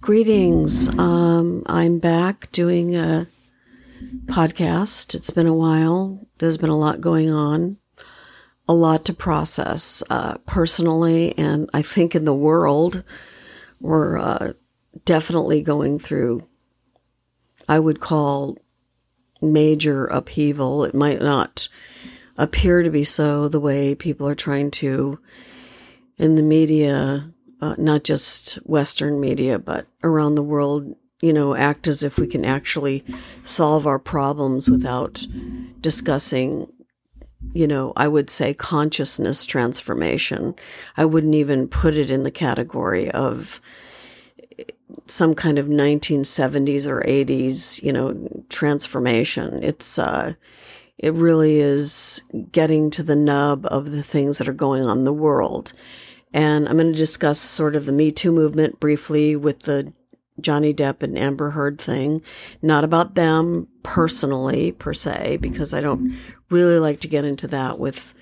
Greetings. Um, I'm back doing a podcast. It's been a while. There's been a lot going on, a lot to process uh, personally, and I think in the world, we're uh, definitely going through, I would call major upheaval. It might not appear to be so the way people are trying to in the media uh, not just Western media, but around the world, you know, act as if we can actually solve our problems without discussing, you know, I would say consciousness transformation. I wouldn't even put it in the category of some kind of 1970s or 80s, you know, transformation. It's, uh, it really is getting to the nub of the things that are going on in the world and I'm going to discuss sort of the Me Too movement briefly with the Johnny Depp and Amber Heard thing. Not about them personally, per se, because I don't really like to get into that with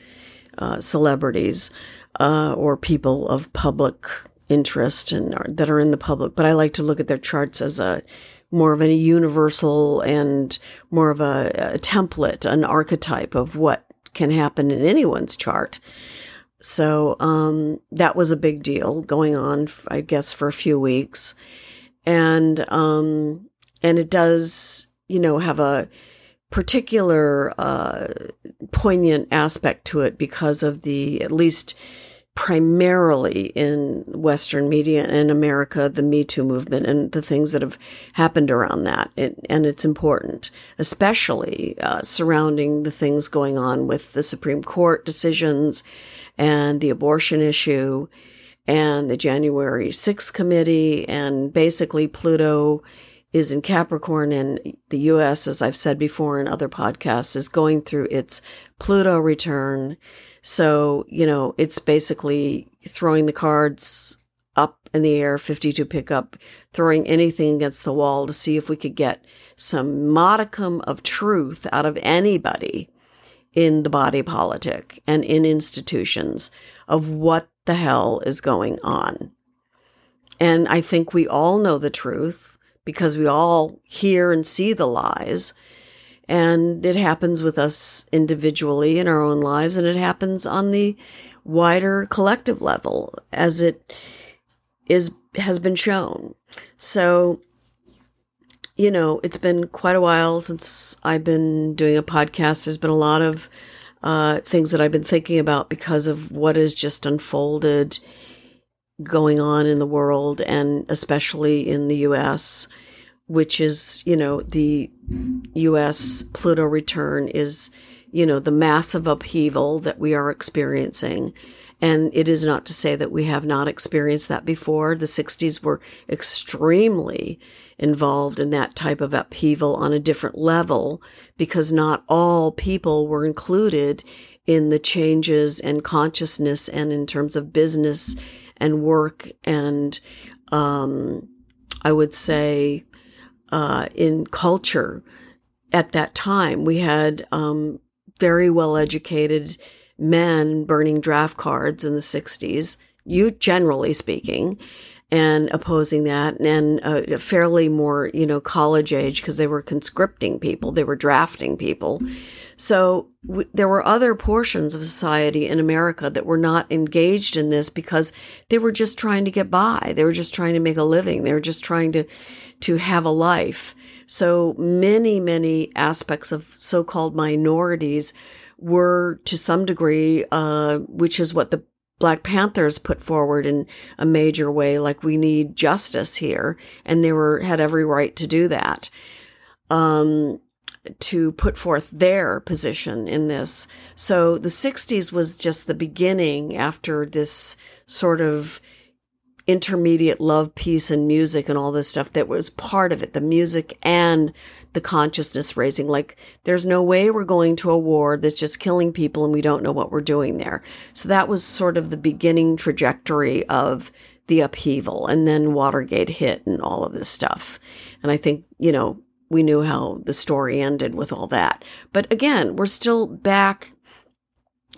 uh, celebrities uh, or people of public interest and that are in the public. But I like to look at their charts as a more of a universal and more of a, a template, an archetype of what can happen in anyone's chart. So um, that was a big deal going on, I guess, for a few weeks, and um, and it does, you know, have a particular uh, poignant aspect to it because of the at least primarily in Western media and America, the Me Too movement and the things that have happened around that. It, and it's important, especially uh, surrounding the things going on with the Supreme Court decisions and the abortion issue and the January 6th committee. And basically, Pluto is in Capricorn and the US, as I've said before in other podcasts, is going through its Pluto return so, you know, it's basically throwing the cards up in the air, 52 pickup, throwing anything against the wall to see if we could get some modicum of truth out of anybody in the body politic and in institutions of what the hell is going on. And I think we all know the truth because we all hear and see the lies. And it happens with us individually in our own lives, and it happens on the wider collective level as it is has been shown. So, you know, it's been quite a while since I've been doing a podcast. There's been a lot of uh, things that I've been thinking about because of what has just unfolded going on in the world and especially in the US which is, you know, the US Pluto return is, you know, the massive upheaval that we are experiencing. And it is not to say that we have not experienced that before. The 60s were extremely involved in that type of upheaval on a different level because not all people were included in the changes and consciousness and in terms of business and work and, um, I would say, uh, in culture at that time. We had um, very well educated men burning draft cards in the 60s, you generally speaking, and opposing that, and uh, fairly more, you know, college age because they were conscripting people, they were drafting people. So w- there were other portions of society in America that were not engaged in this because they were just trying to get by. They were just trying to make a living. They were just trying to to have a life. So many, many aspects of so-called minorities were to some degree, uh, which is what the Black Panthers put forward in a major way, like we need justice here, and they were had every right to do that. Um, to put forth their position in this. So the 60s was just the beginning after this sort of intermediate love, peace, and music and all this stuff that was part of it, the music and the consciousness raising. Like, there's no way we're going to a war that's just killing people and we don't know what we're doing there. So that was sort of the beginning trajectory of the upheaval. And then Watergate hit and all of this stuff. And I think, you know, we knew how the story ended with all that. But again, we're still back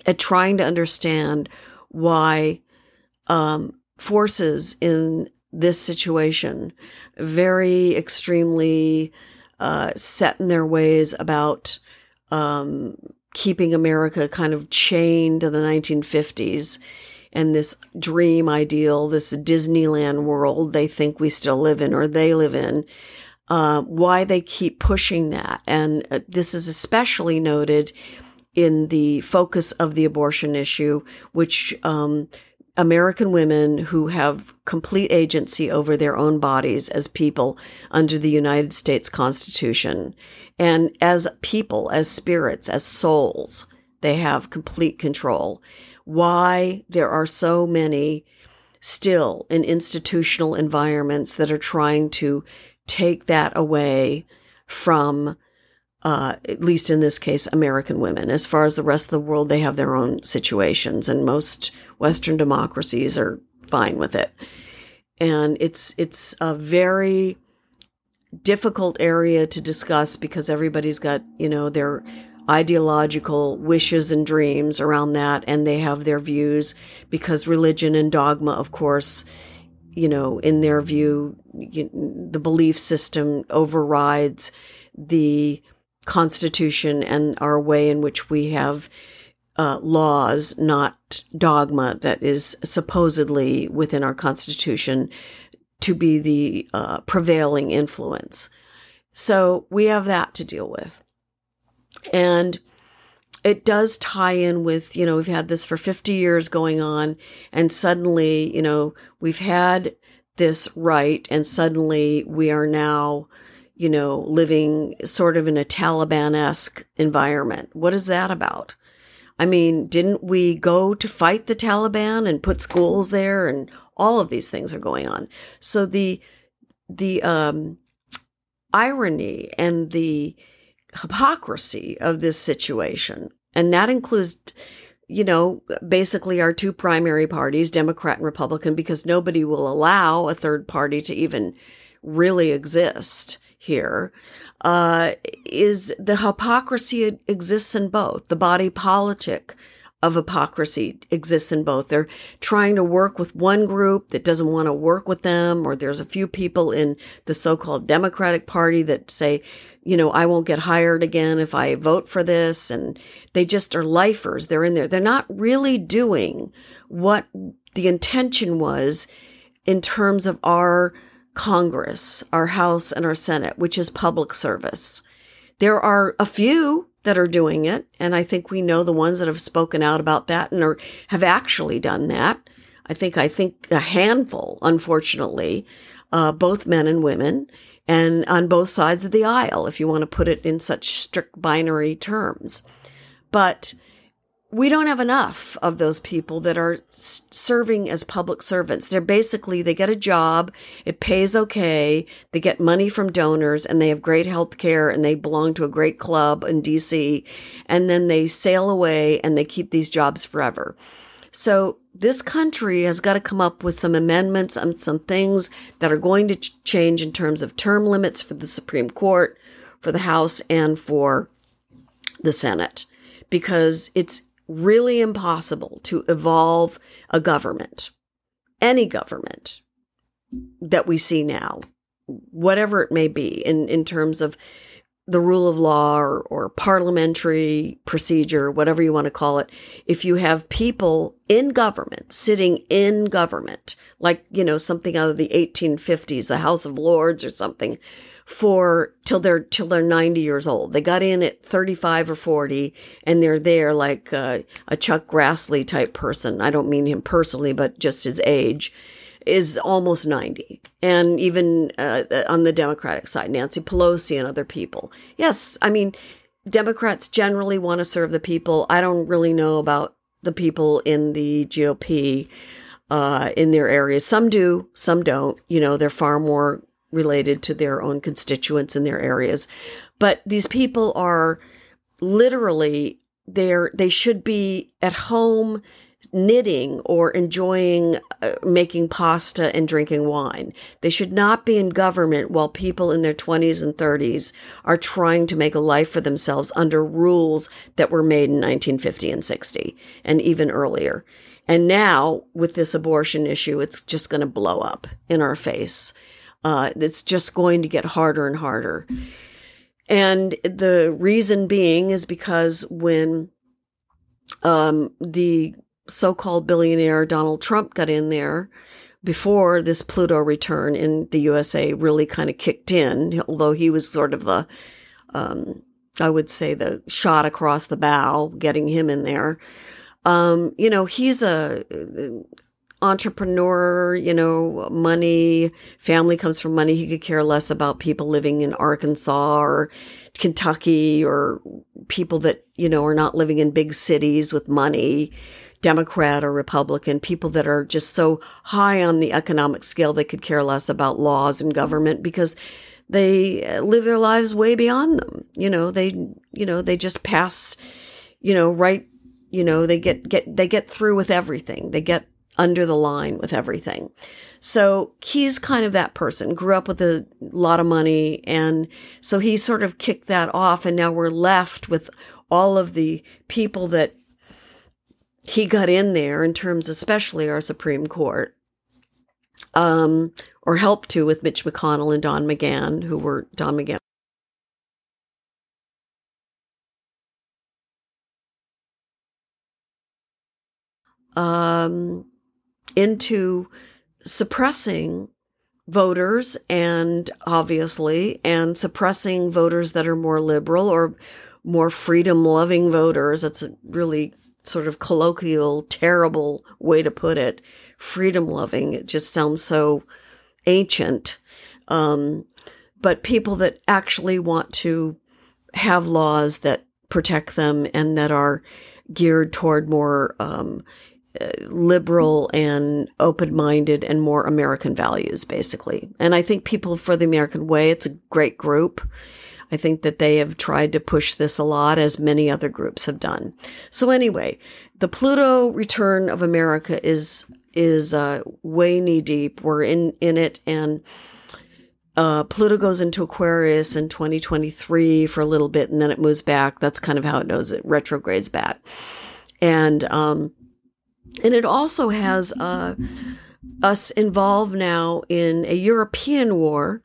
at trying to understand why um, forces in this situation, very extremely uh, set in their ways about um, keeping America kind of chained to the 1950s and this dream ideal, this Disneyland world they think we still live in or they live in. Uh, why they keep pushing that. And uh, this is especially noted in the focus of the abortion issue, which um, American women who have complete agency over their own bodies as people under the United States Constitution. And as people, as spirits, as souls, they have complete control. Why there are so many still in institutional environments that are trying to take that away from uh, at least in this case, American women. As far as the rest of the world, they have their own situations, and most Western democracies are fine with it. And it's it's a very difficult area to discuss because everybody's got you know their ideological wishes and dreams around that, and they have their views because religion and dogma, of course, you know, in their view, you, the belief system overrides the Constitution and our way in which we have uh, laws, not dogma, that is supposedly within our Constitution to be the uh, prevailing influence. So we have that to deal with. And it does tie in with, you know, we've had this for 50 years going on, and suddenly, you know, we've had this right, and suddenly we are now you know, living sort of in a Taliban esque environment. What is that about? I mean, didn't we go to fight the Taliban and put schools there and all of these things are going on. So the, the, um, irony and the hypocrisy of this situation, and that includes, you know, basically our two primary parties, Democrat and Republican, because nobody will allow a third party to even really exist here uh, is the hypocrisy exists in both. The body politic of hypocrisy exists in both. They're trying to work with one group that doesn't want to work with them, or there's a few people in the so-called Democratic Party that say, you know, I won't get hired again if I vote for this. And they just are lifers. They're in there. They're not really doing what the intention was in terms of our Congress, our House, and our Senate, which is public service. There are a few that are doing it, and I think we know the ones that have spoken out about that and are, have actually done that. I think I think a handful, unfortunately, uh, both men and women, and on both sides of the aisle, if you want to put it in such strict binary terms. But we don't have enough of those people that are serving as public servants. They're basically, they get a job, it pays okay, they get money from donors, and they have great health care, and they belong to a great club in DC, and then they sail away and they keep these jobs forever. So this country has got to come up with some amendments and some things that are going to ch- change in terms of term limits for the Supreme Court, for the House, and for the Senate because it's really impossible to evolve a government, any government that we see now, whatever it may be, in, in terms of the rule of law or, or parliamentary procedure, whatever you want to call it, if you have people in government, sitting in government, like, you know, something out of the 1850s, the House of Lords or something, for till they're till they're 90 years old. They got in at 35 or 40 and they're there like uh, a Chuck Grassley type person. I don't mean him personally, but just his age is almost 90. And even uh, on the Democratic side, Nancy Pelosi and other people. Yes, I mean, Democrats generally want to serve the people. I don't really know about the people in the GOP uh, in their areas. Some do, some don't. You know, they're far more related to their own constituents in their areas. But these people are literally there, they should be at home knitting or enjoying uh, making pasta and drinking wine. They should not be in government while people in their 20s and 30s are trying to make a life for themselves under rules that were made in 1950 and 60 and even earlier. And now with this abortion issue, it's just going to blow up in our face. Uh, it's just going to get harder and harder. And the reason being is because when um, the so called billionaire Donald Trump got in there, before this Pluto return in the USA really kind of kicked in, although he was sort of the, um, I would say, the shot across the bow, getting him in there. Um, you know, he's a entrepreneur, you know, money, family comes from money. He could care less about people living in Arkansas or Kentucky or people that, you know, are not living in big cities with money, Democrat or Republican, people that are just so high on the economic scale they could care less about laws and government because they live their lives way beyond them. You know, they, you know, they just pass, you know, right, you know, they get, get, they get through with everything. They get under the line with everything. So he's kind of that person, grew up with a lot of money. And so he sort of kicked that off. And now we're left with all of the people that he got in there in terms, especially our Supreme Court, um, or helped to with Mitch McConnell and Don McGahn, who were Don McGahn. Um, into suppressing voters and obviously and suppressing voters that are more liberal or more freedom loving voters. That's a really sort of colloquial terrible way to put it. Freedom loving it just sounds so ancient. Um, but people that actually want to have laws that protect them and that are geared toward more um, liberal and open minded and more American values, basically. And I think People for the American Way, it's a great group. I think that they have tried to push this a lot, as many other groups have done. So anyway, the Pluto return of America is is uh, way knee deep. We're in in it, and uh, Pluto goes into Aquarius in 2023 for a little bit, and then it moves back. That's kind of how it knows it retrogrades back, and um, and it also has uh, us involved now in a European war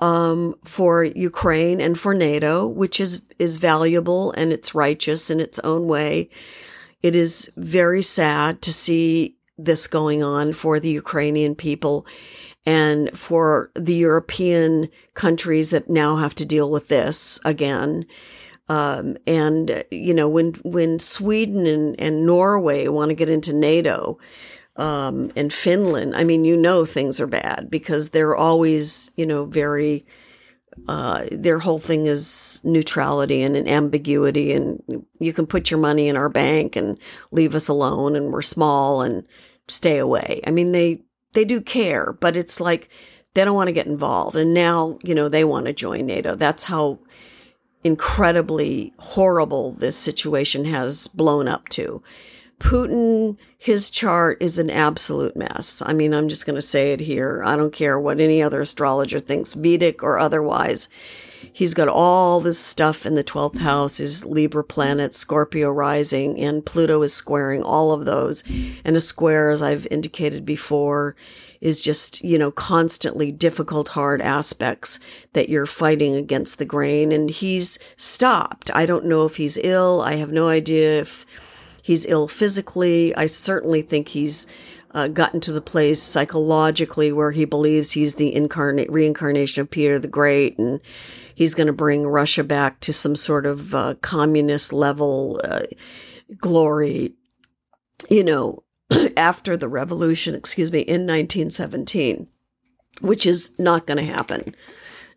um, for Ukraine and for NATO, which is is valuable and it's righteous in its own way. It is very sad to see this going on for the Ukrainian people and for the European countries that now have to deal with this again. Um, and you know when when Sweden and, and Norway want to get into NATO um, and Finland, I mean you know things are bad because they're always you know very uh, their whole thing is neutrality and an ambiguity, and you can put your money in our bank and leave us alone, and we're small and stay away. I mean they they do care, but it's like they don't want to get involved, and now you know they want to join NATO. That's how incredibly horrible this situation has blown up to. Putin, his chart is an absolute mess. I mean, I'm just going to say it here. I don't care what any other astrologer thinks, Vedic or otherwise. He's got all this stuff in the 12th house, his Libra planet, Scorpio rising, and Pluto is squaring all of those. And a square, as I've indicated before, is just, you know, constantly difficult, hard aspects that you're fighting against the grain. And he's stopped. I don't know if he's ill. I have no idea if he's ill physically. I certainly think he's uh, gotten to the place psychologically where he believes he's the incarnate reincarnation of Peter the Great, and he's going to bring Russia back to some sort of uh, communist level uh, glory. You know, after the revolution, excuse me, in 1917, which is not going to happen.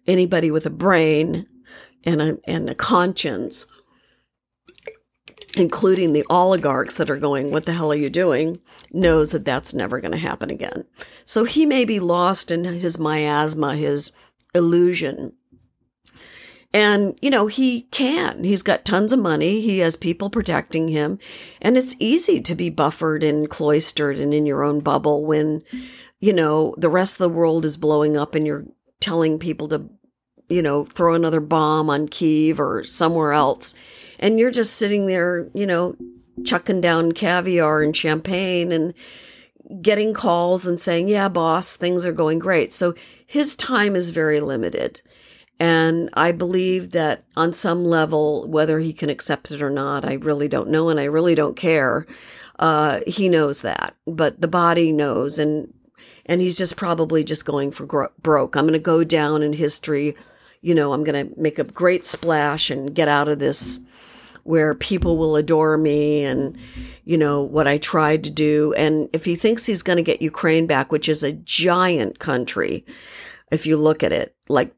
Anybody with a brain and a, and a conscience, including the oligarchs that are going, What the hell are you doing? knows that that's never going to happen again. So he may be lost in his miasma, his illusion and, you know, he can. He's got tons of money. He has people protecting him. And it's easy to be buffered and cloistered and in your own bubble when, you know, the rest of the world is blowing up and you're telling people to, you know, throw another bomb on Kiev or somewhere else. And you're just sitting there, you know, chucking down caviar and champagne and getting calls and saying, Yeah, boss, things are going great. So his time is very limited. And I believe that on some level, whether he can accept it or not, I really don't know. And I really don't care. Uh, he knows that, but the body knows. And, and he's just probably just going for gro- broke. I'm going to go down in history. You know, I'm going to make a great splash and get out of this where people will adore me and, you know, what I tried to do. And if he thinks he's going to get Ukraine back, which is a giant country, if you look at it, like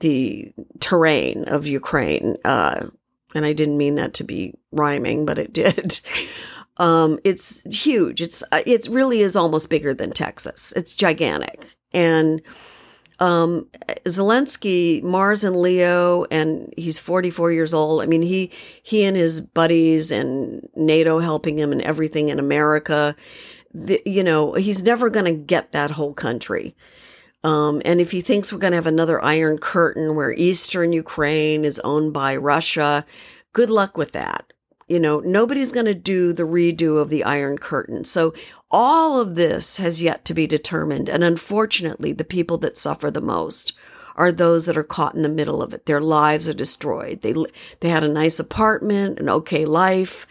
the terrain of Ukraine, uh, and I didn't mean that to be rhyming, but it did. Um, it's huge. It's uh, it really is almost bigger than Texas. It's gigantic, and um, Zelensky, Mars and Leo, and he's 44 years old. I mean, he, he and his buddies and NATO helping him and everything in America, the, you know, he's never going to get that whole country. Um, and if he thinks we're going to have another Iron Curtain where Eastern Ukraine is owned by Russia, good luck with that. You know, nobody's going to do the redo of the Iron Curtain. So all of this has yet to be determined. And unfortunately, the people that suffer the most are those that are caught in the middle of it. Their lives are destroyed. They, they had a nice apartment, an okay life.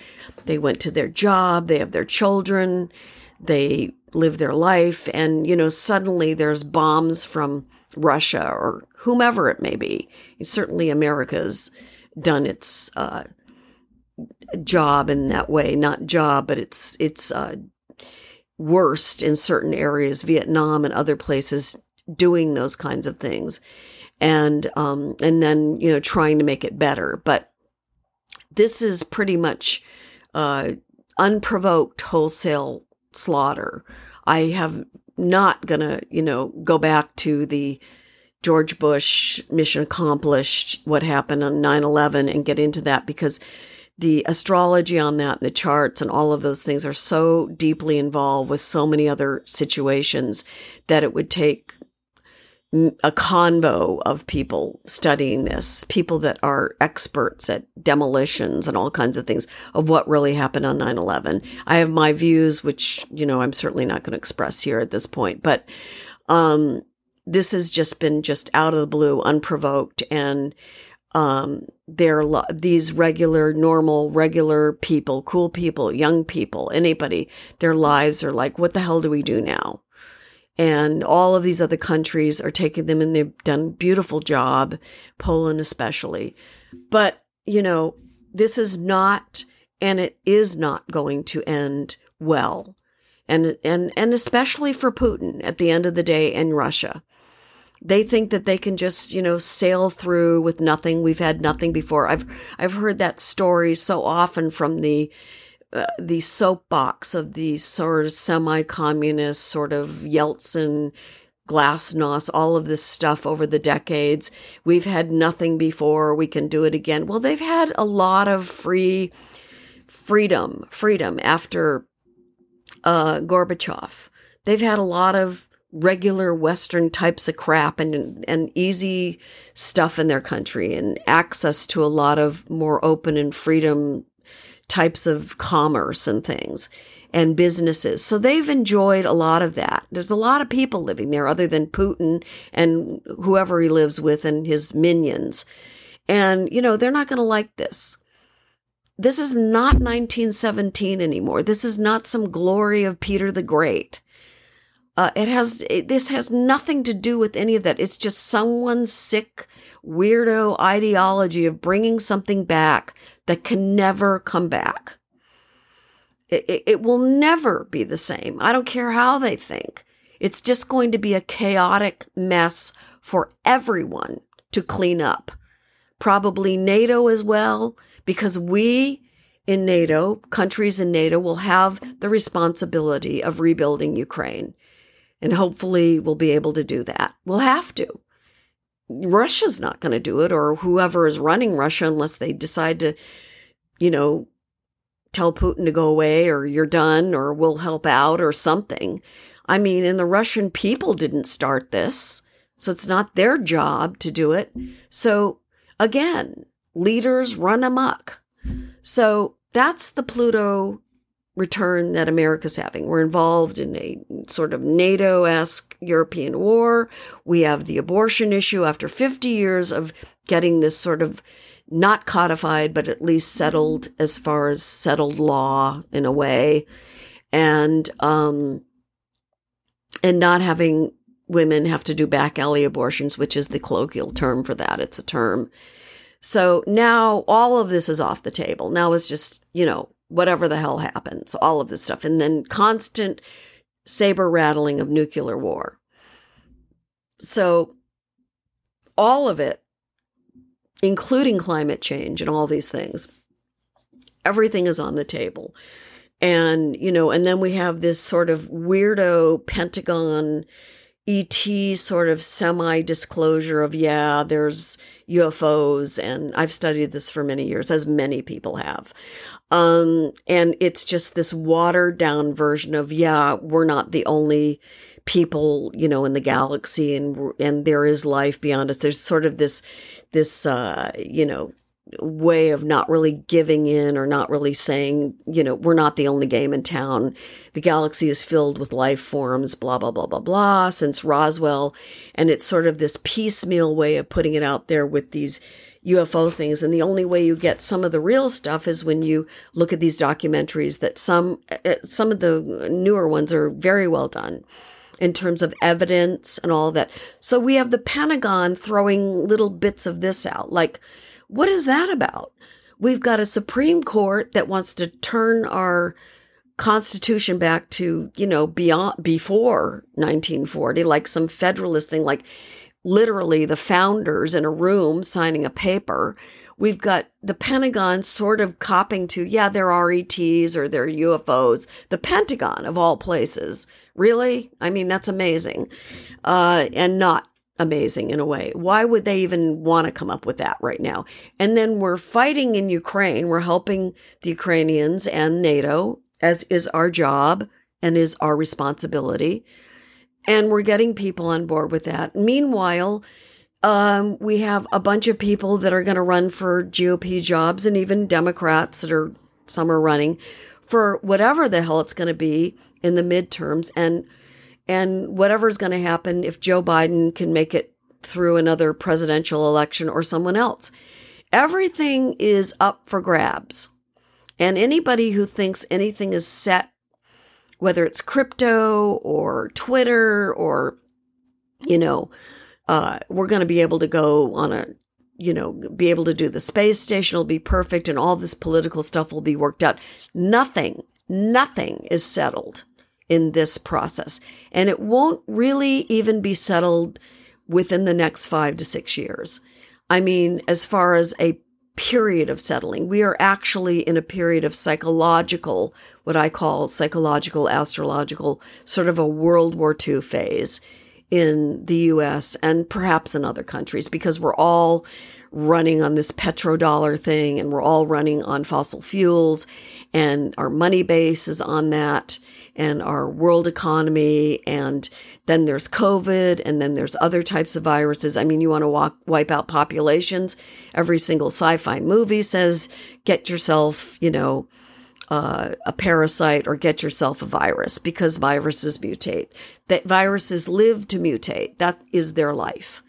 They went to their job. They have their children. They live their life. And, you know, suddenly there's bombs from Russia or whomever it may be. Certainly America's done its, uh, job in that way. Not job, but it's it's uh, worst in certain areas, Vietnam and other places, doing those kinds of things, and um, and then you know trying to make it better. But this is pretty much uh, unprovoked wholesale slaughter. I have not gonna you know go back to the George Bush mission accomplished, what happened on 9 11, and get into that because the astrology on that, the charts and all of those things are so deeply involved with so many other situations that it would take a convo of people studying this, people that are experts at demolitions and all kinds of things of what really happened on 9 11. I have my views, which, you know, I'm certainly not going to express here at this point, but, um, this has just been just out of the blue, unprovoked. And, um, they're lo- these regular, normal, regular people, cool people, young people, anybody, their lives are like, what the hell do we do now? And all of these other countries are taking them and they've done a beautiful job, Poland especially. But, you know, this is not, and it is not going to end well. And, and, and especially for Putin at the end of the day in Russia. They think that they can just, you know, sail through with nothing. We've had nothing before. I've I've heard that story so often from the uh, the soapbox of the sort of semi-communist sort of Yeltsin glasnost, all of this stuff over the decades. We've had nothing before. We can do it again. Well, they've had a lot of free freedom, freedom after uh, Gorbachev. They've had a lot of regular Western types of crap and, and easy stuff in their country and access to a lot of more open and freedom types of commerce and things and businesses. So they've enjoyed a lot of that. There's a lot of people living there other than Putin and whoever he lives with and his minions. And, you know, they're not going to like this. This is not 1917 anymore. This is not some glory of Peter the Great. Uh, it has it, this has nothing to do with any of that. It's just someone sick weirdo ideology of bringing something back that can never come back. It, it, it will never be the same. I don't care how they think. It's just going to be a chaotic mess for everyone to clean up. Probably NATO as well, because we in NATO, countries in NATO, will have the responsibility of rebuilding Ukraine. And hopefully we'll be able to do that. We'll have to. Russia's not going to do it, or whoever is running Russia, unless they decide to, you know, tell Putin to go away, or you're done, or we'll help out, or something. I mean, and the Russian people didn't start this, so it's not their job to do it. So again, leaders run amok. So that's the Pluto return that America's having. We're involved in a sort of NATO esque European war. We have the abortion issue after 50 years of getting this sort of not codified, but at least settled as far as settled law in a way. And, um, and not having women have to do back alley abortions, which is the colloquial term for that. It's a term. So now all of this is off the table. Now it's just, you know, whatever the hell happens, all of this stuff. And then constant saber rattling of nuclear war. So all of it including climate change and all these things. Everything is on the table. And, you know, and then we have this sort of weirdo Pentagon ET sort of semi disclosure of, yeah, there's UFOs. And I've studied this for many years, as many people have. Um, and it's just this watered down version of, yeah, we're not the only people, you know, in the galaxy and, and there is life beyond us. There's sort of this this uh, you know way of not really giving in or not really saying, you know, we're not the only game in town. The galaxy is filled with life forms, blah, blah, blah, blah, blah, since Roswell. And it's sort of this piecemeal way of putting it out there with these UFO things. And the only way you get some of the real stuff is when you look at these documentaries that some, uh, some of the newer ones are very well done in terms of evidence and all that. So we have the Pentagon throwing little bits of this out. Like, what is that about? We've got a Supreme Court that wants to turn our constitution back to, you know, beyond before 1940, like some federalist thing, like literally the founders in a room signing a paper. We've got the Pentagon sort of copping to, yeah, there are ETs or there are UFOs. The Pentagon, of all places, Really? I mean, that's amazing. Uh, and not amazing in a way. Why would they even want to come up with that right now? And then we're fighting in Ukraine. We're helping the Ukrainians and NATO, as is our job and is our responsibility. And we're getting people on board with that. Meanwhile, um, we have a bunch of people that are going to run for GOP jobs and even Democrats that are, some are running for whatever the hell it's going to be in the midterms and and whatever's going to happen if Joe Biden can make it through another presidential election or someone else. Everything is up for grabs. And anybody who thinks anything is set, whether it's crypto or Twitter or, you know, uh, we're going to be able to go on a, you know, be able to do the space station will be perfect and all this political stuff will be worked out. Nothing, nothing is settled in this process. And it won't really even be settled within the next five to six years. I mean, as far as a period of settling, we are actually in a period of psychological, what I call psychological, astrological, sort of a World War II phase in the US and perhaps in other countries because we're all running on this petrodollar thing and we're all running on fossil fuels and our money base is on that and our world economy. And then there's COVID and then there's other types of viruses. I mean, you want to walk, wipe out populations. Every single sci-fi movie says, get yourself, you know, uh, a parasite or get yourself a virus because viruses mutate. That viruses live to mutate. That is their life.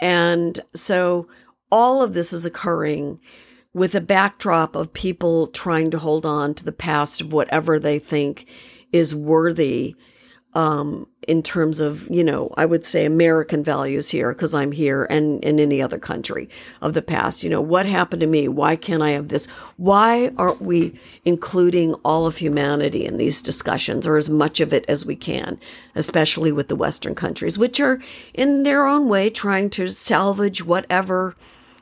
And so all of this is occurring with a backdrop of people trying to hold on to the past of whatever they think is worthy um, in terms of, you know, I would say American values here because I'm here and in any other country of the past. You know, what happened to me? Why can't I have this? Why aren't we including all of humanity in these discussions or as much of it as we can, especially with the Western countries, which are in their own way trying to salvage whatever,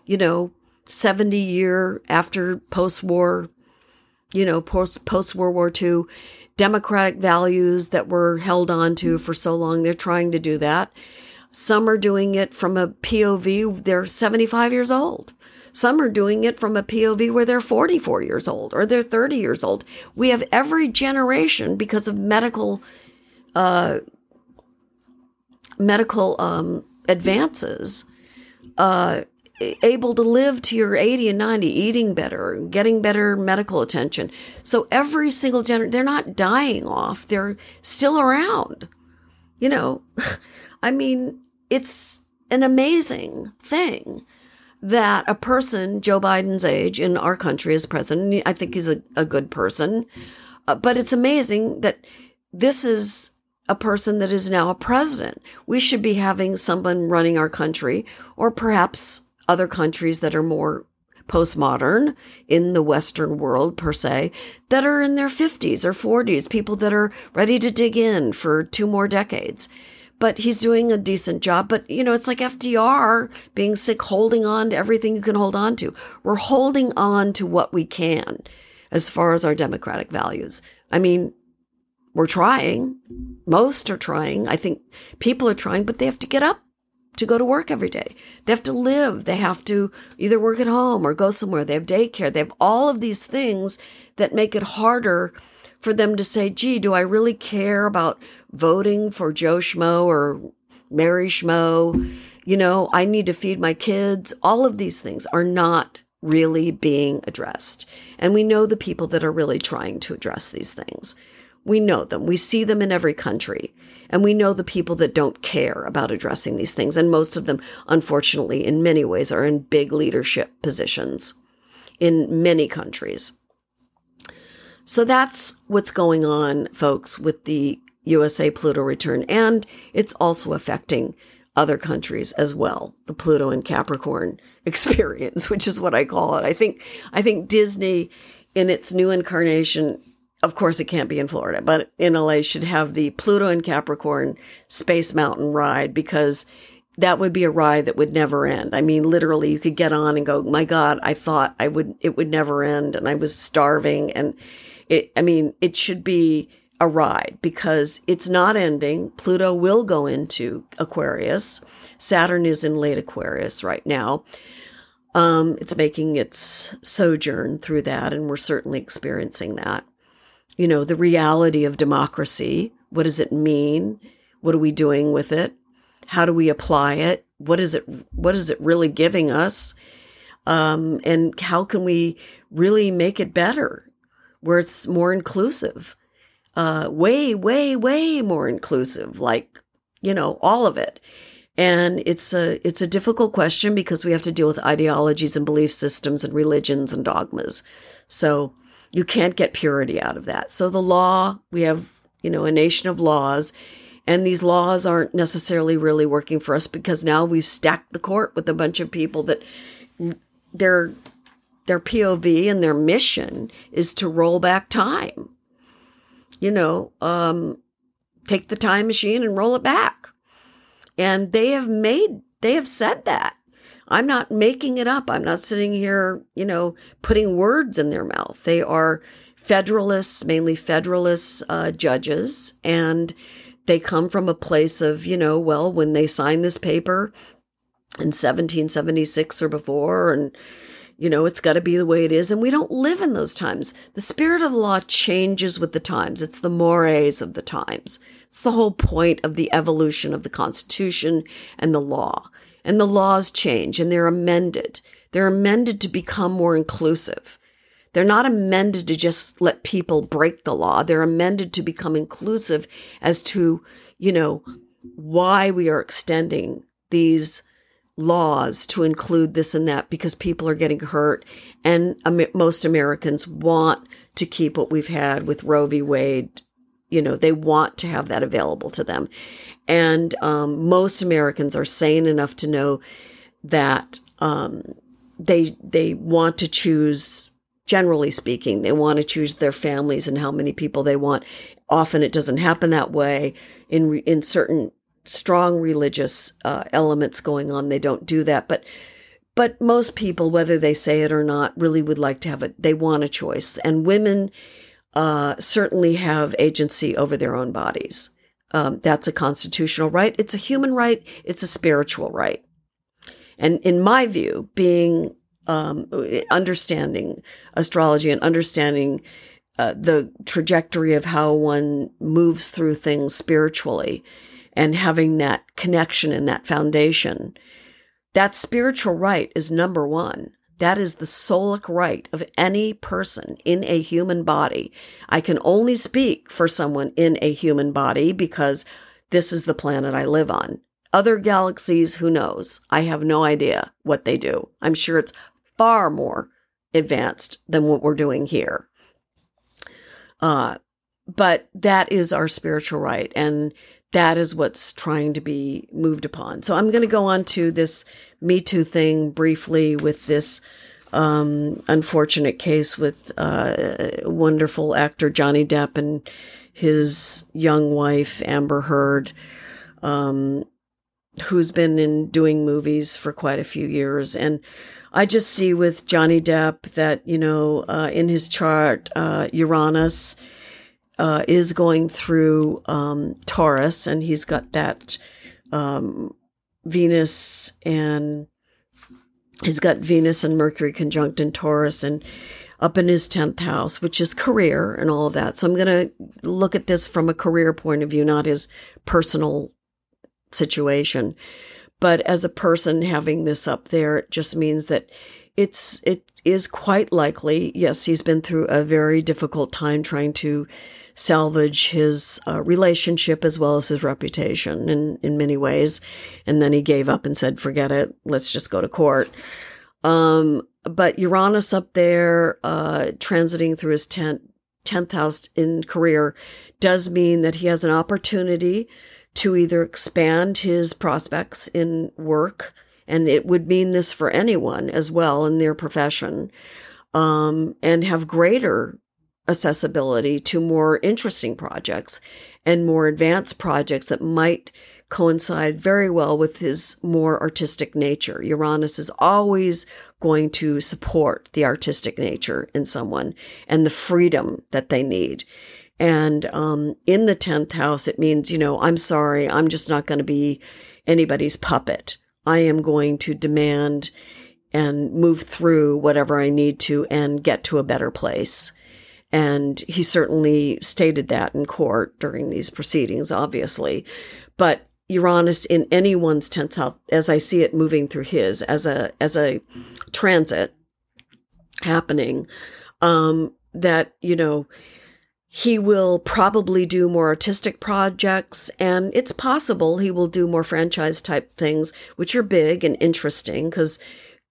you know, 70 year after post war, you know, post post World War II democratic values that were held on to for so long. They're trying to do that. Some are doing it from a POV, they're 75 years old. Some are doing it from a POV where they're 44 years old or they're 30 years old. We have every generation because of medical, uh, medical, um, advances, uh, able to live to your 80 and 90, eating better, getting better medical attention. So every single generation, they're not dying off. They're still around. You know, I mean, it's an amazing thing that a person Joe Biden's age in our country as president, I think he's a, a good person, uh, but it's amazing that this is a person that is now a president. We should be having someone running our country, or perhaps other countries that are more postmodern in the Western world, per se, that are in their 50s or 40s, people that are ready to dig in for two more decades. But he's doing a decent job. But, you know, it's like FDR being sick, holding on to everything you can hold on to. We're holding on to what we can as far as our democratic values. I mean, we're trying. Most are trying. I think people are trying, but they have to get up to go to work every day. They have to live. They have to either work at home or go somewhere. They have daycare. They have all of these things that make it harder for them to say, gee, do I really care about voting for Joe Schmo or Mary Schmo? You know, I need to feed my kids. All of these things are not really being addressed. And we know the people that are really trying to address these things. We know them. We see them in every country. And we know the people that don't care about addressing these things. And most of them, unfortunately, in many ways, are in big leadership positions in many countries. So that's what's going on, folks, with the USA Pluto return. And it's also affecting other countries as well. The Pluto and Capricorn experience, which is what I call it. I think, I think Disney in its new incarnation of course, it can't be in Florida, but in LA should have the Pluto and Capricorn Space Mountain ride because that would be a ride that would never end. I mean, literally, you could get on and go, my God, I thought I would, it would never end. And I was starving. And it, I mean, it should be a ride because it's not ending. Pluto will go into Aquarius. Saturn is in late Aquarius right now. Um, it's making its sojourn through that, and we're certainly experiencing that you know, the reality of democracy. What does it mean? What are we doing with it? How do we apply it? What is it? What is it really giving us? Um, and how can we really make it better where it's more inclusive? Uh, way, way, way more inclusive, like, you know, all of it. And it's a, it's a difficult question because we have to deal with ideologies and belief systems and religions and dogmas. So you can't get purity out of that. So the law, we have, you know, a nation of laws, and these laws aren't necessarily really working for us because now we've stacked the court with a bunch of people that their their POV and their mission is to roll back time. You know, um, take the time machine and roll it back. And they have made, they have said that. I'm not making it up. I'm not sitting here, you know, putting words in their mouth. They are federalists, mainly federalist uh, judges, and they come from a place of, you know, well, when they signed this paper in 1776 or before, and you know, it's got to be the way it is. And we don't live in those times. The spirit of the law changes with the times. It's the mores of the times. It's the whole point of the evolution of the Constitution and the law and the laws change and they're amended. They're amended to become more inclusive. They're not amended to just let people break the law. They're amended to become inclusive as to, you know, why we are extending these laws to include this and that because people are getting hurt. And most Americans want to keep what we've had with Roe v. Wade. You know, they want to have that available to them. And um, most Americans are sane enough to know that um, they they want to choose. Generally speaking, they want to choose their families and how many people they want. Often, it doesn't happen that way. In in certain strong religious uh, elements going on, they don't do that. But but most people, whether they say it or not, really would like to have it. They want a choice, and women uh, certainly have agency over their own bodies. Um, that's a constitutional right. It's a human right. It's a spiritual right. And in my view, being um, understanding astrology and understanding uh, the trajectory of how one moves through things spiritually and having that connection and that foundation that spiritual right is number one. That is the soulic right of any person in a human body. I can only speak for someone in a human body because this is the planet I live on. Other galaxies, who knows? I have no idea what they do. I'm sure it's far more advanced than what we're doing here. Uh, but that is our spiritual right. And that is what's trying to be moved upon. So I'm going to go on to this Me Too thing briefly with this um, unfortunate case with uh, wonderful actor Johnny Depp and his young wife Amber Heard, um, who's been in doing movies for quite a few years. And I just see with Johnny Depp that you know uh, in his chart uh, Uranus uh, is going through um, Taurus, and he's got that um, Venus and he's got Venus and Mercury conjunct in Taurus and up in his 10th house, which is career and all of that. So I'm going to look at this from a career point of view, not his personal situation. But as a person having this up there, it just means that it's, it is quite likely. Yes, he's been through a very difficult time trying to salvage his uh, relationship as well as his reputation in, in many ways. And then he gave up and said, forget it. Let's just go to court. Um, but Uranus up there, uh, transiting through his 10th, 10th house in career does mean that he has an opportunity to either expand his prospects in work, and it would mean this for anyone as well in their profession, um, and have greater accessibility to more interesting projects and more advanced projects that might coincide very well with his more artistic nature. Uranus is always going to support the artistic nature in someone and the freedom that they need. And um, in the 10th house, it means, you know, I'm sorry, I'm just not going to be anybody's puppet. I am going to demand and move through whatever I need to and get to a better place. And he certainly stated that in court during these proceedings, obviously. But Uranus in anyone's 10th house, as I see it moving through his, as a, as a transit happening, um, that, you know, he will probably do more artistic projects and it's possible he will do more franchise type things, which are big and interesting because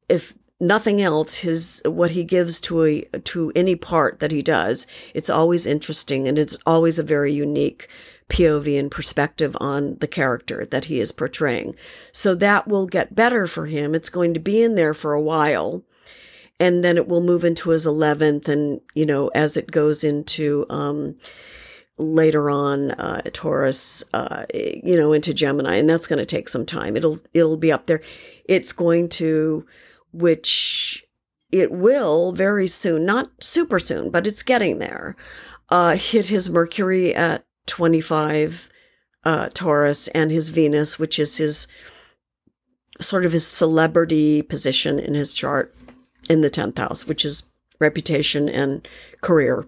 if nothing else his what he gives to a to any part that he does it's always interesting and it's always a very unique POV and perspective on the character that he is portraying so that will get better for him it's going to be in there for a while and then it will move into his 11th and you know as it goes into um later on uh, Taurus, uh, you know, into Gemini, and that's going to take some time. It'll it'll be up there. It's going to which it will very soon, not super soon, but it's getting there, uh, hit his Mercury at 25 uh, Taurus and his Venus, which is his sort of his celebrity position in his chart in the 10th house, which is reputation and career.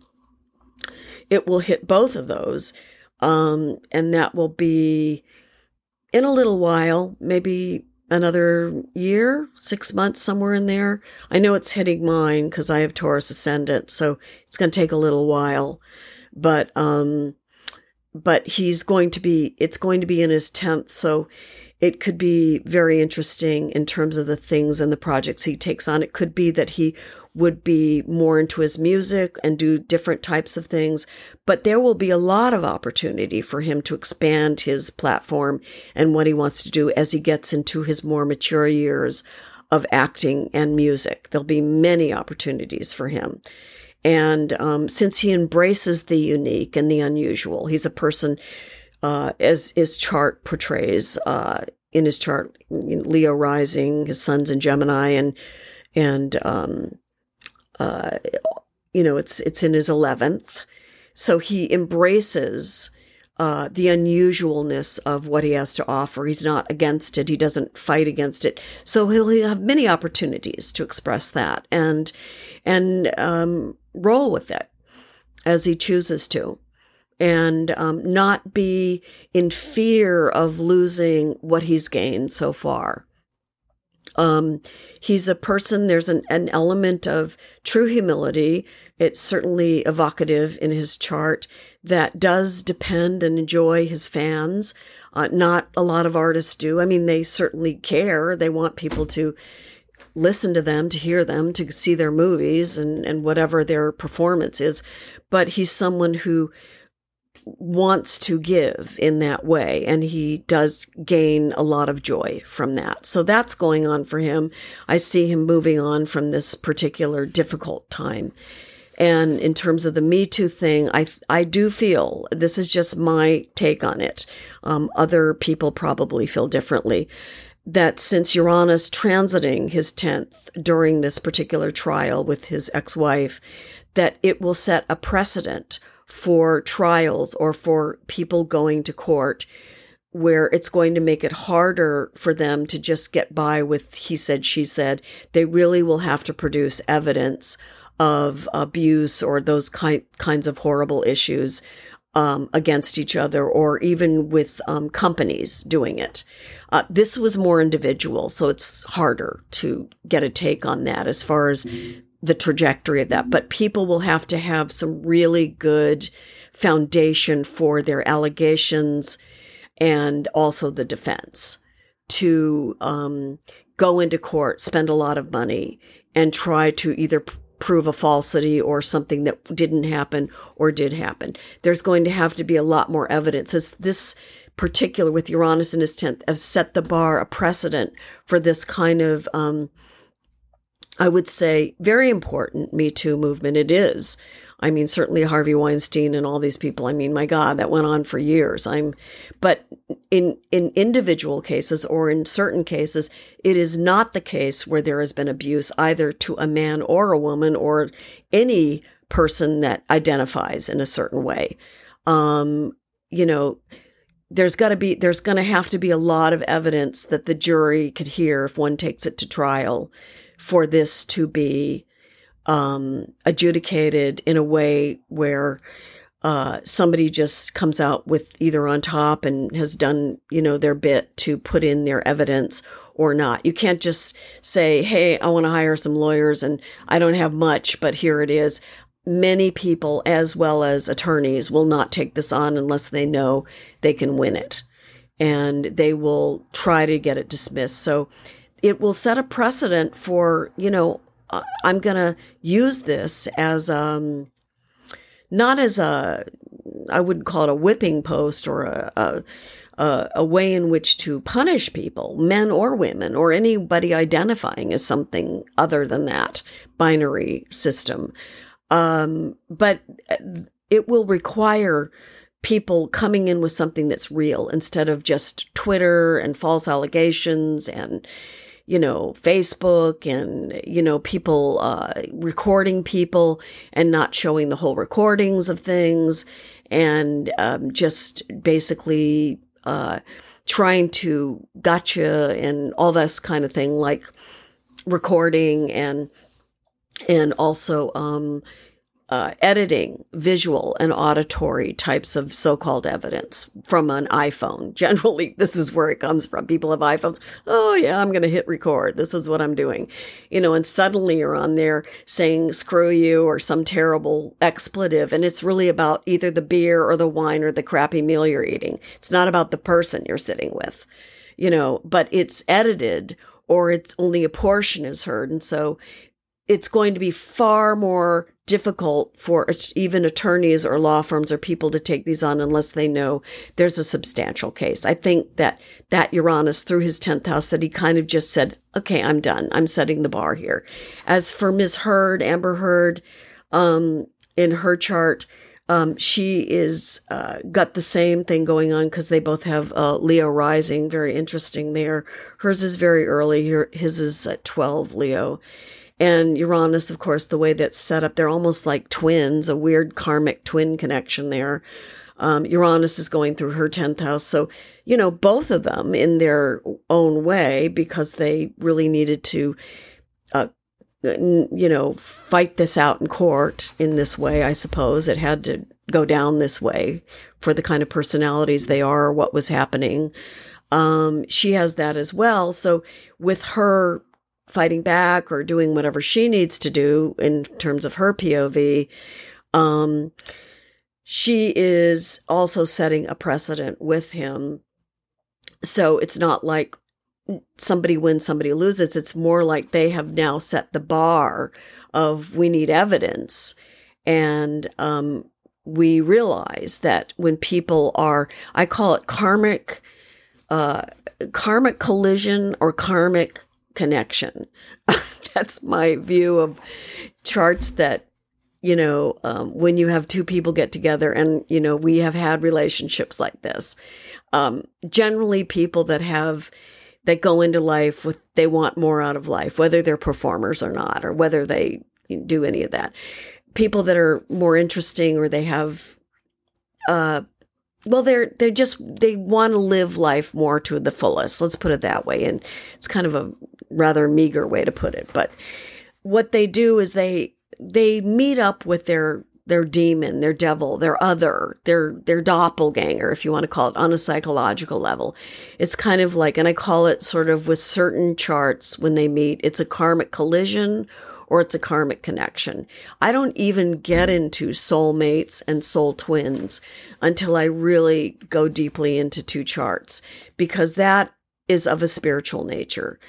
It will hit both of those. Um, and that will be in a little while, maybe another year, six months, somewhere in there. I know it's hitting mine because I have Taurus ascendant, so it's going to take a little while. But um, but he's going to be. It's going to be in his tenth, so it could be very interesting in terms of the things and the projects he takes on. It could be that he would be more into his music and do different types of things, but there will be a lot of opportunity for him to expand his platform and what he wants to do as he gets into his more mature years of acting and music. There'll be many opportunities for him. And um, since he embraces the unique and the unusual, he's a person uh, as his chart portrays uh, in his chart, Leo rising, his sun's in Gemini, and and um, uh, you know it's it's in his eleventh, so he embraces uh, the unusualness of what he has to offer. He's not against it. He doesn't fight against it. So he'll, he'll have many opportunities to express that and and um, roll with it as he chooses to and um, not be in fear of losing what he's gained so far. Um, he's a person, there's an, an element of true humility. It's certainly evocative in his chart that does depend and enjoy his fans. Uh, not a lot of artists do. I mean, they certainly care. They want people to listen to them, to hear them, to see their movies and, and whatever their performance is. But he's someone who wants to give in that way and he does gain a lot of joy from that. So that's going on for him. I see him moving on from this particular difficult time. And in terms of the Me Too thing, I I do feel this is just my take on it. Um, other people probably feel differently. That since Uranus transiting his tenth during this particular trial with his ex-wife, that it will set a precedent for trials or for people going to court where it's going to make it harder for them to just get by with he said, she said. They really will have to produce evidence of abuse or those ki- kinds of horrible issues um, against each other or even with um, companies doing it. Uh, this was more individual, so it's harder to get a take on that as far as the trajectory of that. But people will have to have some really good foundation for their allegations and also the defense to um, go into court, spend a lot of money, and try to either prove a falsity or something that didn't happen or did happen. There's going to have to be a lot more evidence. It's this particular with Uranus in his 10th has set the bar, a precedent for this kind of, um, I would say, very important Me Too movement. It is. I mean, certainly Harvey Weinstein and all these people. I mean, my God, that went on for years. I'm, but in, in individual cases or in certain cases, it is not the case where there has been abuse either to a man or a woman or any person that identifies in a certain way. Um, you know, there's got to be, there's going to have to be a lot of evidence that the jury could hear if one takes it to trial for this to be um, adjudicated in a way where uh, somebody just comes out with either on top and has done, you know, their bit to put in their evidence or not. You can't just say, Hey, I want to hire some lawyers and I don't have much, but here it is. Many people, as well as attorneys, will not take this on unless they know they can win it and they will try to get it dismissed. So it will set a precedent for, you know, I'm going to use this as um not as a I wouldn't call it a whipping post or a, a a, way in which to punish people, men or women, or anybody identifying as something other than that binary system. Um, but it will require people coming in with something that's real instead of just Twitter and false allegations and you know, Facebook and, you know, people, uh, recording people and not showing the whole recordings of things and, um, just basically, uh, trying to gotcha and all this kind of thing, like recording and, and also, um, uh, editing visual and auditory types of so-called evidence from an iphone. Generally this is where it comes from. People have iphones. Oh yeah i'm going to hit record. This is what i'm doing. You know and suddenly you're on there saying screw you or some terrible expletive and it's really about either the beer or the wine or the crappy meal you're eating. It's not about the person you're sitting with you know but it's edited or it's only a portion is heard. And so it's going to be far more difficult for even attorneys or law firms or people to take these on unless they know there's a substantial case. I think that that Uranus through his 10th house that he kind of just said, okay, I'm done. I'm setting the bar here. As for Ms. Heard, Amber Heard, um, in her chart, um, she is uh, got the same thing going on because they both have uh, Leo rising. Very interesting there. Hers is very early. His is at 12 Leo. And Uranus, of course, the way that's set up, they're almost like twins, a weird karmic twin connection there. Um, Uranus is going through her 10th house. So, you know, both of them in their own way, because they really needed to, uh, you know, fight this out in court in this way, I suppose. It had to go down this way for the kind of personalities they are, what was happening. Um, she has that as well. So with her fighting back or doing whatever she needs to do in terms of her POV, um, she is also setting a precedent with him. So it's not like somebody wins, somebody loses. It's more like they have now set the bar of we need evidence. And um, we realize that when people are, I call it karmic, uh, karmic collision or karmic connection. That's my view of charts that, you know, um, when you have two people get together and, you know, we have had relationships like this. Um, generally, people that have, that go into life with, they want more out of life, whether they're performers or not, or whether they do any of that. People that are more interesting or they have, uh, well, they're they're just they want to live life more to the fullest. Let's put it that way, and it's kind of a rather meager way to put it. But what they do is they they meet up with their their demon, their devil, their other, their their doppelganger, if you want to call it, on a psychological level. It's kind of like, and I call it sort of with certain charts when they meet, it's a karmic collision or it's a karmic connection. I don't even get into soulmates and soul twins until I really go deeply into two charts because that is of a spiritual nature.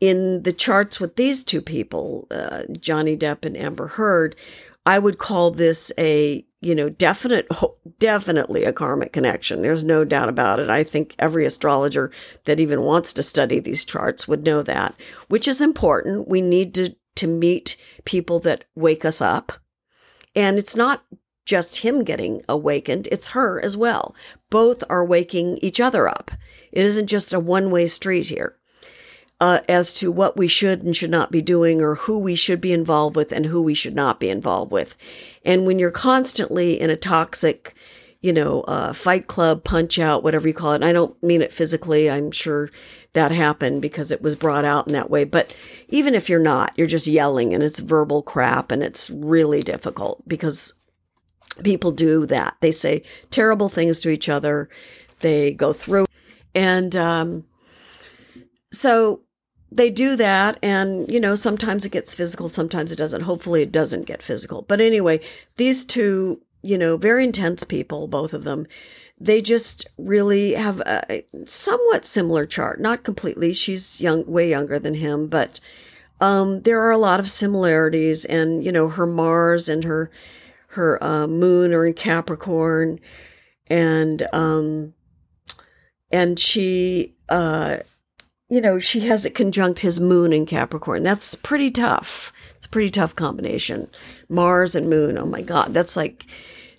In the charts with these two people, uh, Johnny Depp and Amber Heard, I would call this a you know definite definitely a karmic connection there's no doubt about it i think every astrologer that even wants to study these charts would know that which is important we need to to meet people that wake us up. And it's not just him getting awakened, it's her as well. Both are waking each other up. It isn't just a one way street here. Uh, as to what we should and should not be doing, or who we should be involved with and who we should not be involved with. And when you're constantly in a toxic, you know, uh, fight club, punch out, whatever you call it, and I don't mean it physically, I'm sure that happened because it was brought out in that way. But even if you're not, you're just yelling and it's verbal crap and it's really difficult because people do that. They say terrible things to each other. They go through and, um, so they do that and you know sometimes it gets physical sometimes it doesn't hopefully it doesn't get physical but anyway these two you know very intense people both of them they just really have a somewhat similar chart. Not completely. She's young, way younger than him, but um, there are a lot of similarities. And you know, her Mars and her her uh, Moon are in Capricorn, and um, and she uh, you know she has it conjunct his Moon in Capricorn. That's pretty tough. It's a pretty tough combination. Mars and Moon. Oh my God, that's like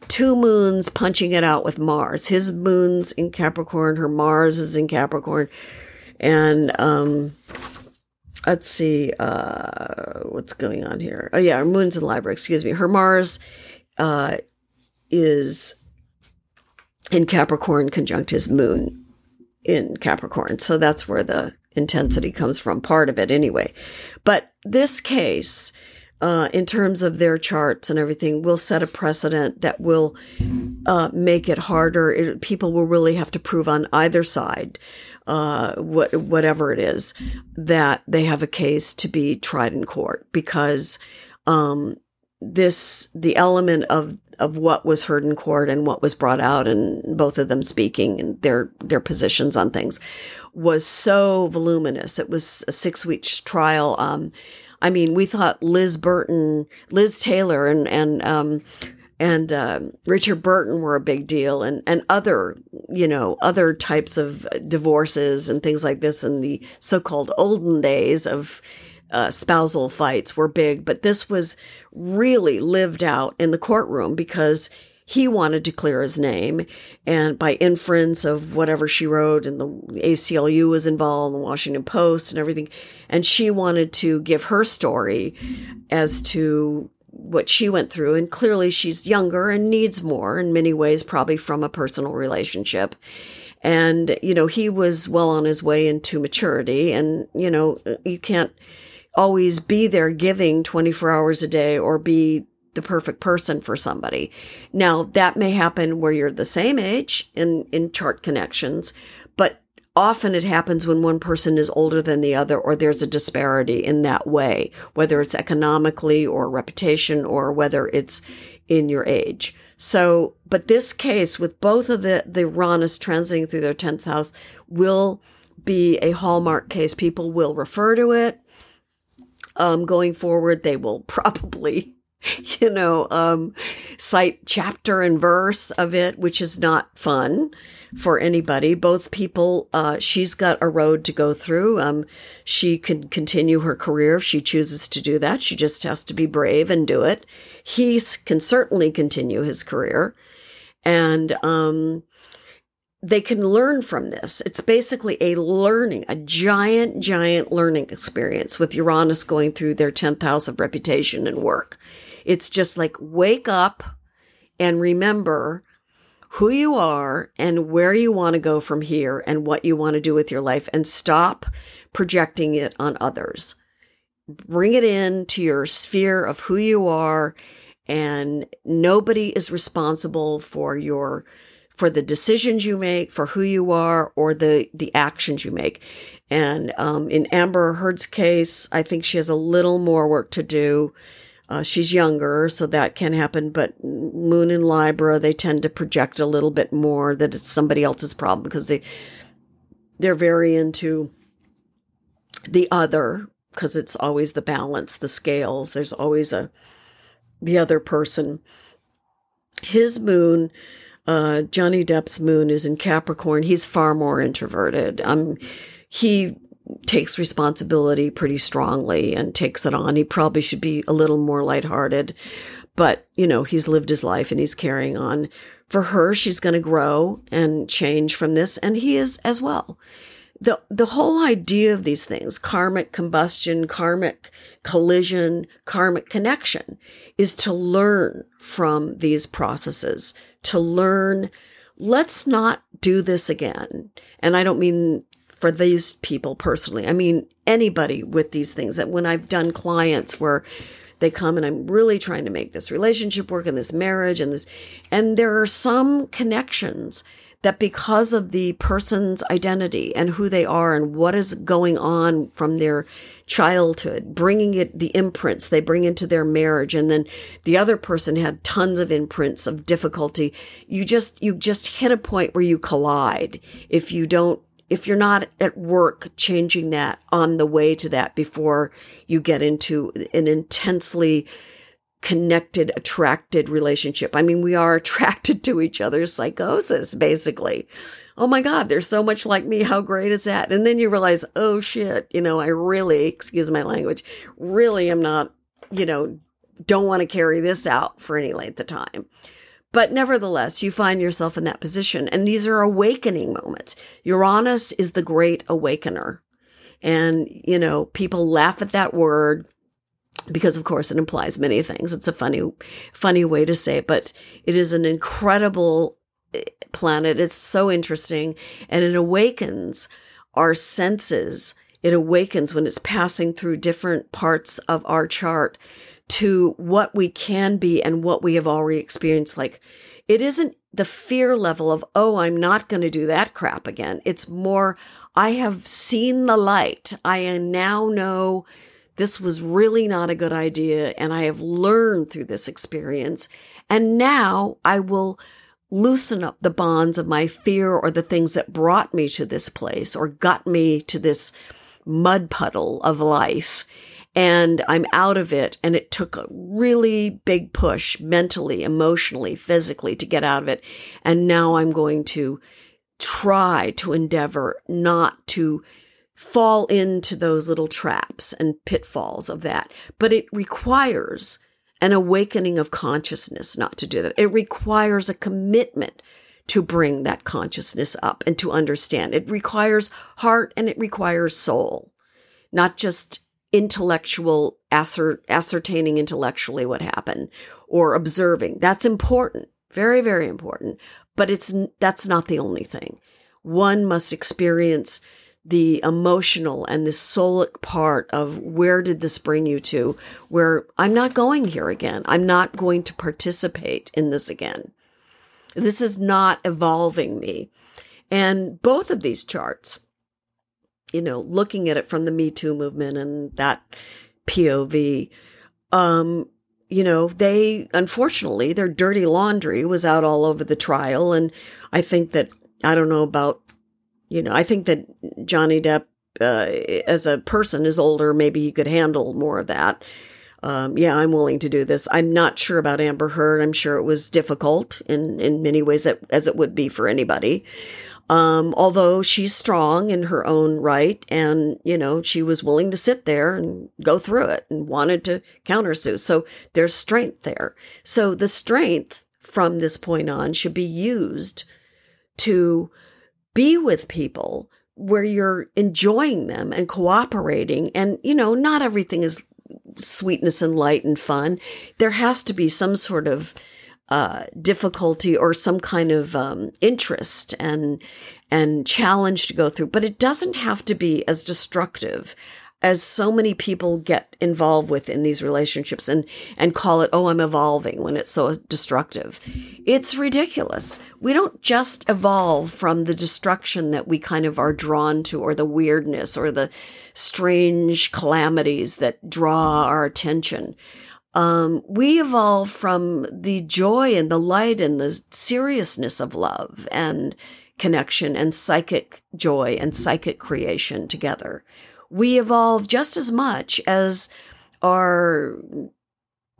two moons punching it out with Mars. His moon's in Capricorn, her Mars is in Capricorn. And um let's see uh what's going on here. Oh yeah, her moon's in Libra, excuse me. Her Mars uh is in Capricorn conjunct his moon in Capricorn. So that's where the intensity comes from, part of it anyway. But this case, uh, in terms of their charts and everything, will set a precedent that will uh, make it harder. It, people will really have to prove on either side, uh, what, whatever it is, that they have a case to be tried in court because um, this the element of of what was heard in court and what was brought out and both of them speaking and their their positions on things was so voluminous. It was a six week trial. Um, I mean, we thought Liz Burton, Liz Taylor, and and um, and uh, Richard Burton were a big deal, and and other you know other types of divorces and things like this in the so-called olden days of uh, spousal fights were big, but this was really lived out in the courtroom because he wanted to clear his name. And by inference of whatever she wrote, and the ACLU was involved, the Washington Post, and everything. And she wanted to give her story as to what she went through. And clearly she's younger and needs more in many ways, probably from a personal relationship. And, you know, he was well on his way into maturity. And, you know, you can't always be there giving 24 hours a day or be the perfect person for somebody. Now that may happen where you're the same age in, in chart connections, but often it happens when one person is older than the other or there's a disparity in that way, whether it's economically or reputation or whether it's in your age. So, but this case with both of the, the Uranus transiting through their 10th house will be a hallmark case. People will refer to it. Um, going forward, they will probably you know, um, cite chapter and verse of it, which is not fun for anybody. Both people, uh, she's got a road to go through. Um, she can continue her career if she chooses to do that. She just has to be brave and do it. He can certainly continue his career. And, um, they can learn from this. It's basically a learning, a giant, giant learning experience with Uranus going through their 10th house of reputation and work. It's just like wake up and remember who you are and where you want to go from here and what you want to do with your life and stop projecting it on others. Bring it into your sphere of who you are and nobody is responsible for your for the decisions you make, for who you are, or the the actions you make. And um, in Amber Heard's case, I think she has a little more work to do uh, she's younger, so that can happen. But Moon and Libra, they tend to project a little bit more that it's somebody else's problem because they they're very into the other because it's always the balance, the scales. There's always a the other person. His moon, uh, Johnny Depp's moon is in Capricorn. He's far more introverted. Um, he takes responsibility pretty strongly and takes it on. He probably should be a little more lighthearted, but you know, he's lived his life and he's carrying on. For her, she's going to grow and change from this, and he is as well. The, the whole idea of these things, karmic combustion, karmic collision, karmic connection, is to learn from these processes, to learn, let's not do this again. And I don't mean for these people personally. I mean, anybody with these things that when I've done clients where they come and I'm really trying to make this relationship work and this marriage and this, and there are some connections that because of the person's identity and who they are and what is going on from their childhood, bringing it, the imprints they bring into their marriage. And then the other person had tons of imprints of difficulty. You just, you just hit a point where you collide if you don't if you're not at work changing that on the way to that before you get into an intensely connected, attracted relationship. I mean, we are attracted to each other's psychosis, basically. Oh my God, they're so much like me. How great is that? And then you realize, oh shit, you know, I really, excuse my language, really am not, you know, don't want to carry this out for any length of time. But nevertheless, you find yourself in that position. And these are awakening moments. Uranus is the great awakener. And, you know, people laugh at that word because of course it implies many things. It's a funny, funny way to say it, but it is an incredible planet. It's so interesting and it awakens our senses. It awakens when it's passing through different parts of our chart to what we can be and what we have already experienced. Like it isn't the fear level of, oh, I'm not going to do that crap again. It's more, I have seen the light. I now know this was really not a good idea. And I have learned through this experience. And now I will loosen up the bonds of my fear or the things that brought me to this place or got me to this mud puddle of life and I'm out of it. And it took a really big push mentally, emotionally, physically to get out of it. And now I'm going to try to endeavor not to fall into those little traps and pitfalls of that. But it requires an awakening of consciousness not to do that. It requires a commitment to bring that consciousness up and to understand. It requires heart and it requires soul, not just intellectual ascertaining intellectually what happened or observing. That's important. Very, very important. But it's, that's not the only thing. One must experience the emotional and the soulic part of where did this bring you to where I'm not going here again. I'm not going to participate in this again. This is not evolving me. And both of these charts you know, looking at it from the Me Too movement and that POV, um, you know, they unfortunately their dirty laundry was out all over the trial, and I think that I don't know about, you know, I think that Johnny Depp uh, as a person is older, maybe he could handle more of that. Um, yeah, I'm willing to do this. I'm not sure about Amber Heard. I'm sure it was difficult in in many ways, as it would be for anybody. Um, although she's strong in her own right, and you know she was willing to sit there and go through it, and wanted to countersue. So there's strength there. So the strength from this point on should be used to be with people where you're enjoying them and cooperating. And, you know, not everything is sweetness and light and fun. There has to be some sort of uh, difficulty or some kind of um, interest and and challenge to go through, but it doesn't have to be as destructive as so many people get involved with in these relationships and and call it oh i'm evolving when it's so destructive. It's ridiculous. We don't just evolve from the destruction that we kind of are drawn to or the weirdness or the strange calamities that draw our attention. Um, we evolve from the joy and the light and the seriousness of love and connection and psychic joy and psychic creation together we evolve just as much as are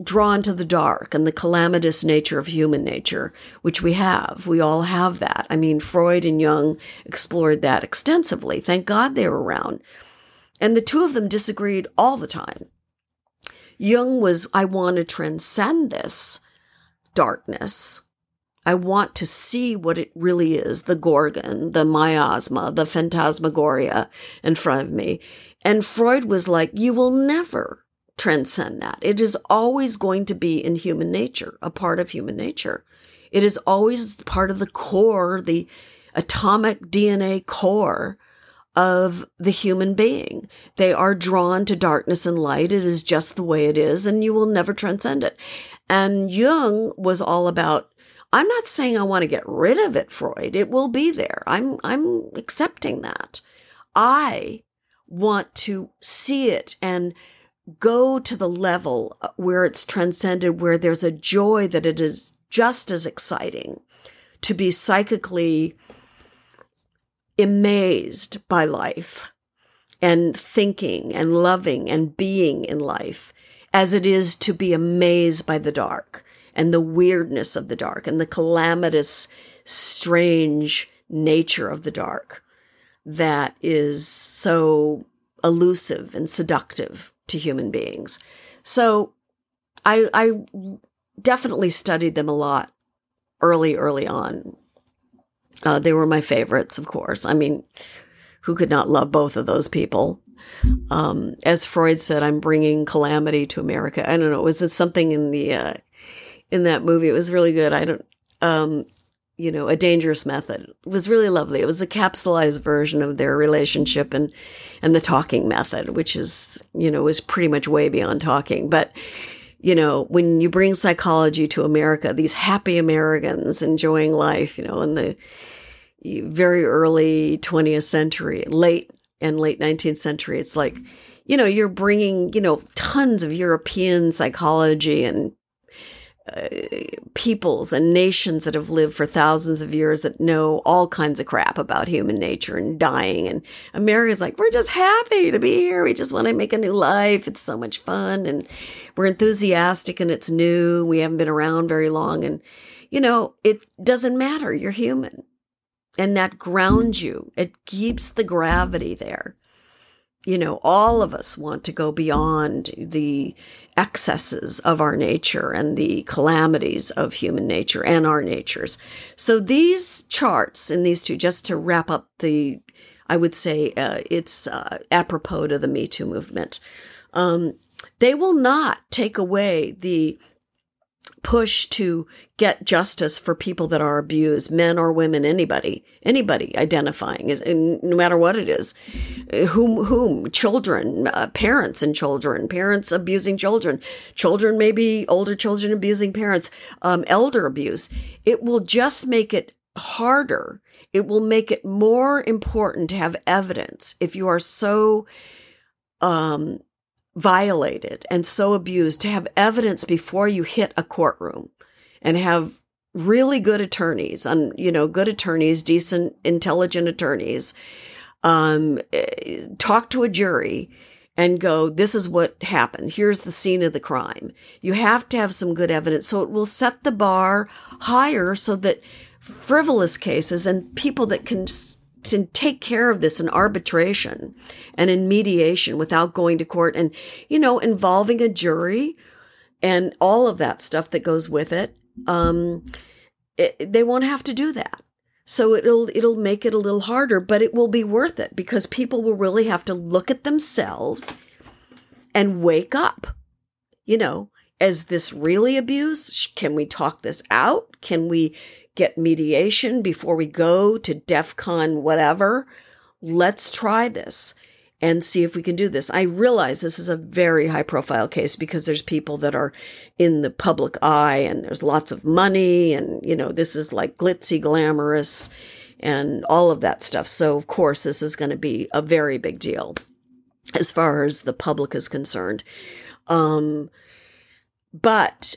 drawn to the dark and the calamitous nature of human nature, which we have. We all have that. I mean, Freud and Jung explored that extensively. Thank God they were around. And the two of them disagreed all the time. Jung was, I want to transcend this darkness. I want to see what it really is the Gorgon, the miasma, the phantasmagoria in front of me. And Freud was like, You will never transcend that. It is always going to be in human nature, a part of human nature. It is always part of the core, the atomic DNA core of the human being. They are drawn to darkness and light. It is just the way it is, and you will never transcend it. And Jung was all about I'm not saying I want to get rid of it, Freud. It will be there. I'm, I'm accepting that. I want to see it and go to the level uh, where it's transcended, where there's a joy that it is just as exciting to be psychically amazed by life and thinking and loving and being in life as it is to be amazed by the dark and the weirdness of the dark and the calamitous, strange nature of the dark that is so elusive and seductive to human beings. So I, I definitely studied them a lot early, early on. Uh, they were my favorites, of course. I mean, who could not love both of those people? Um, as Freud said, I'm bringing calamity to America. I don't know. Was it something in the uh, in that movie. It was really good. I don't, um, you know, a dangerous method. It was really lovely. It was a capsulized version of their relationship and, and the talking method, which is, you know, is pretty much way beyond talking. But, you know, when you bring psychology to America, these happy Americans enjoying life, you know, in the very early 20th century, late and late 19th century, it's like, you know, you're bringing, you know, tons of European psychology and peoples and nations that have lived for thousands of years that know all kinds of crap about human nature and dying. And America's like, we're just happy to be here. We just want to make a new life. It's so much fun. And we're enthusiastic and it's new. We haven't been around very long. And, you know, it doesn't matter. You're human. And that grounds you, it keeps the gravity there you know, all of us want to go beyond the excesses of our nature and the calamities of human nature and our natures. So these charts in these two, just to wrap up the, I would say uh, it's uh, apropos to the Me Too movement. Um, they will not take away the push to get justice for people that are abused, men or women, anybody, anybody identifying, no matter what it is, whom, whom, children, uh, parents and children, parents abusing children, children maybe older children abusing parents, um, elder abuse. It will just make it harder. It will make it more important to have evidence if you are so um, violated and so abused to have evidence before you hit a courtroom and have really good attorneys and you know good attorneys decent intelligent attorneys um, eh, talk to a jury and go this is what happened. Here's the scene of the crime. You have to have some good evidence. So it will set the bar higher so that frivolous cases and people that can can take care of this in arbitration and in mediation without going to court and you know involving a jury and all of that stuff that goes with it um it, they won't have to do that. So it'll it'll make it a little harder but it will be worth it because people will really have to look at themselves and wake up you know is this really abuse? Can we talk this out? Can we get mediation before we go to DEF CON whatever. Let's try this and see if we can do this. I realize this is a very high profile case because there's people that are in the public eye and there's lots of money and, you know, this is like glitzy, glamorous and all of that stuff. So, of course, this is going to be a very big deal as far as the public is concerned. Um, but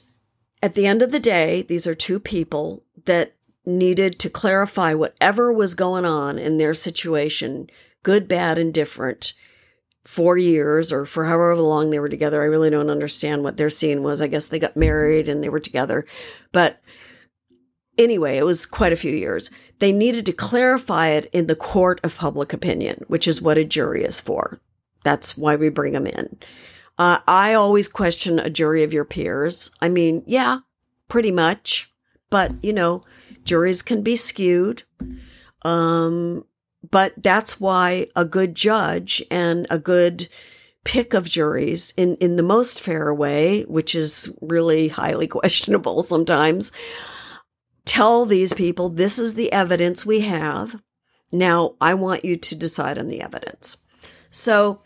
at the end of the day, these are two people that needed to clarify whatever was going on in their situation, good, bad, and different, for years or for however long they were together. I really don't understand what their scene was. I guess they got married and they were together. But anyway, it was quite a few years. They needed to clarify it in the court of public opinion, which is what a jury is for. That's why we bring them in. Uh, I always question a jury of your peers. I mean, yeah, pretty much. But, you know, juries can be skewed. Um, but that's why a good judge and a good pick of juries in, in the most fair way, which is really highly questionable sometimes, tell these people this is the evidence we have. Now I want you to decide on the evidence. So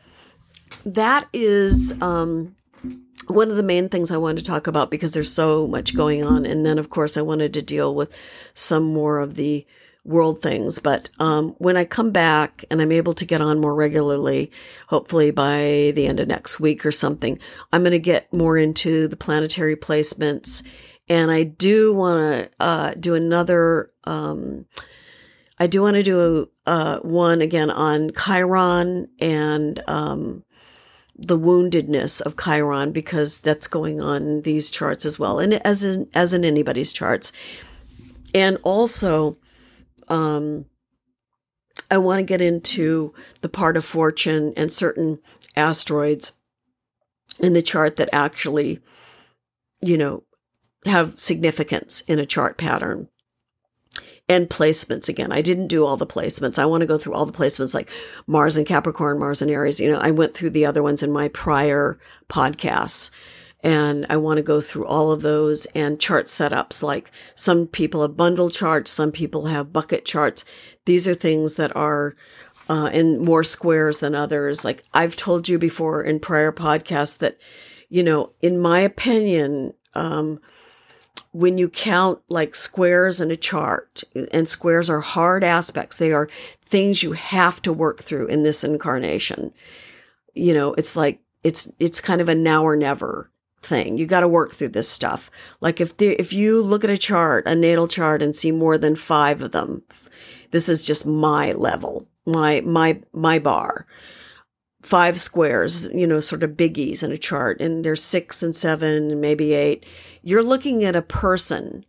that is um, one of the main things I wanted to talk about because there's so much going on. And then, of course, I wanted to deal with some more of the world things. But um, when I come back and I'm able to get on more regularly, hopefully by the end of next week or something, I'm going to get more into the planetary placements. And I do want to uh, do another. Um, I do want to do a, uh, one again on Chiron and um, the woundedness of Chiron because that's going on these charts as well, and as in as in anybody's charts, and also, um, I want to get into the part of fortune and certain asteroids in the chart that actually, you know, have significance in a chart pattern and placements again. I didn't do all the placements. I want to go through all the placements like Mars and Capricorn, Mars and Aries. You know, I went through the other ones in my prior podcasts and I want to go through all of those and chart setups. Like some people have bundle charts, some people have bucket charts. These are things that are uh, in more squares than others. Like I've told you before in prior podcasts that, you know, in my opinion, um, when you count like squares in a chart, and squares are hard aspects, they are things you have to work through in this incarnation. You know, it's like, it's, it's kind of a now or never thing. You got to work through this stuff. Like if the, if you look at a chart, a natal chart and see more than five of them, this is just my level, my, my, my bar five squares, you know, sort of biggies in a chart, and there's six and seven and maybe eight. You're looking at a person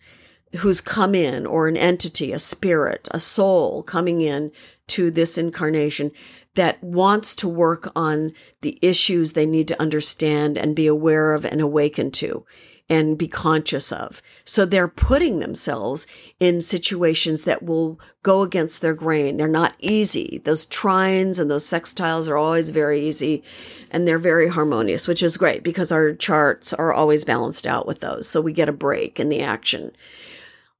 who's come in, or an entity, a spirit, a soul coming in to this incarnation that wants to work on the issues they need to understand and be aware of and awaken to and be conscious of. So they're putting themselves in situations that will go against their grain. They're not easy. Those trines and those sextiles are always very easy and they're very harmonious, which is great because our charts are always balanced out with those. So we get a break in the action.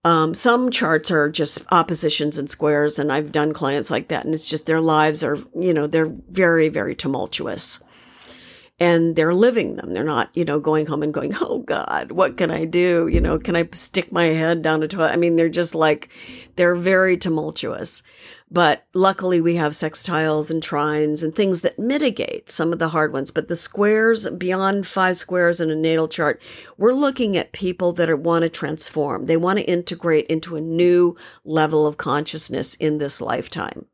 Um, some charts are just oppositions and squares, and I've done clients like that, and it's just their lives are, you know, they're very, very tumultuous and they're living them. They're not, you know, going home and going, Oh God, what can I do? You know, can I stick my head down a toilet? I mean, they're just like, they're very tumultuous. But luckily we have sextiles and trines and things that mitigate some of the hard ones. But the squares beyond five squares in a natal chart, we're looking at people that are, want to transform. They want to integrate into a new level of consciousness in this lifetime.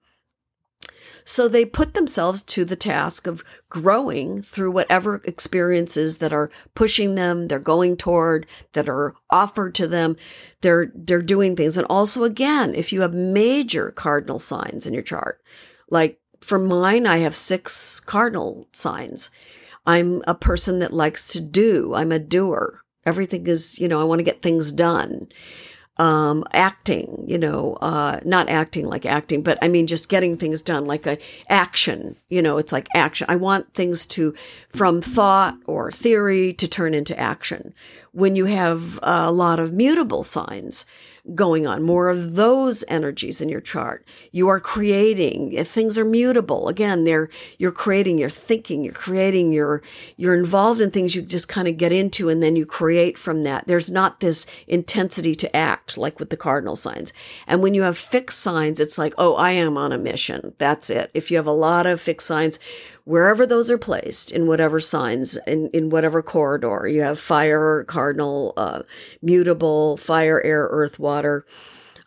So they put themselves to the task of growing through whatever experiences that are pushing them, they're going toward, that are offered to them. They're, they're doing things. And also, again, if you have major cardinal signs in your chart, like for mine, I have six cardinal signs. I'm a person that likes to do. I'm a doer. Everything is, you know, I want to get things done um, acting, you know, uh, not acting like acting, but I mean, just getting things done, like a action, you know, it's like action. I want things to, from thought or theory to turn into action. When you have a lot of mutable signs, going on, more of those energies in your chart. You are creating, if things are mutable. Again, they're, you're creating, you're thinking, you're creating, you're, you're involved in things you just kind of get into and then you create from that. There's not this intensity to act like with the cardinal signs. And when you have fixed signs, it's like, oh, I am on a mission. That's it. If you have a lot of fixed signs, wherever those are placed in whatever signs in, in whatever corridor. You have fire cardinal uh, mutable fire air earth water.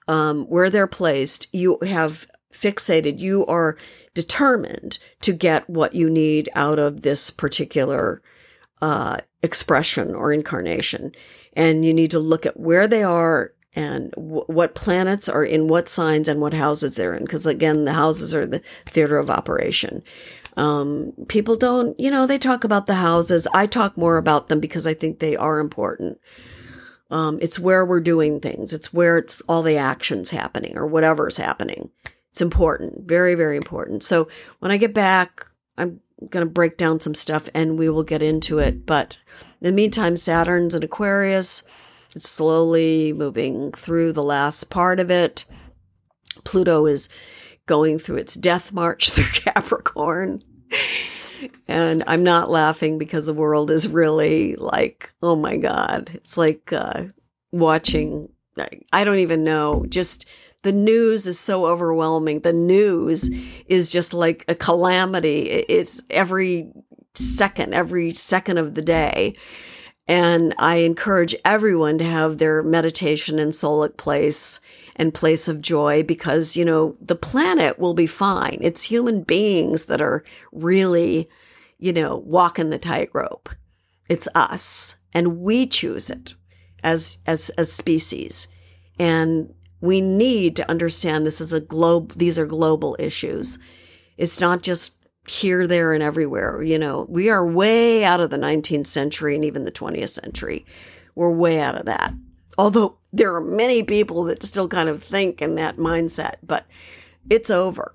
Um, where they're placed you have fixated you are determined to get what you need out of this particular uh, expression or incarnation. And you need to look at where they are and w- what planets are in what signs and what houses they're in. Because again the houses are the theater of operation um, people don't, you know, they talk about the houses. I talk more about them because I think they are important. Um, it's where we're doing things. It's where it's all the actions happening or whatever's happening. It's important. Very, very important. So when I get back, I'm going to break down some stuff and we will get into it. But in the meantime, Saturn's in Aquarius. It's slowly moving through the last part of it. Pluto is going through its death march through Capricorn. And I'm not laughing because the world is really like, oh my God. It's like uh, watching, I don't even know, just the news is so overwhelming. The news is just like a calamity. It's every second, every second of the day. And I encourage everyone to have their meditation and soulic place and place of joy because, you know, the planet will be fine. It's human beings that are really, you know, walking the tightrope. It's us and we choose it as, as, as species. And we need to understand this is a globe, these are global issues. It's not just here, there, and everywhere. You know, we are way out of the 19th century and even the 20th century. We're way out of that. Although there are many people that still kind of think in that mindset, but it's over.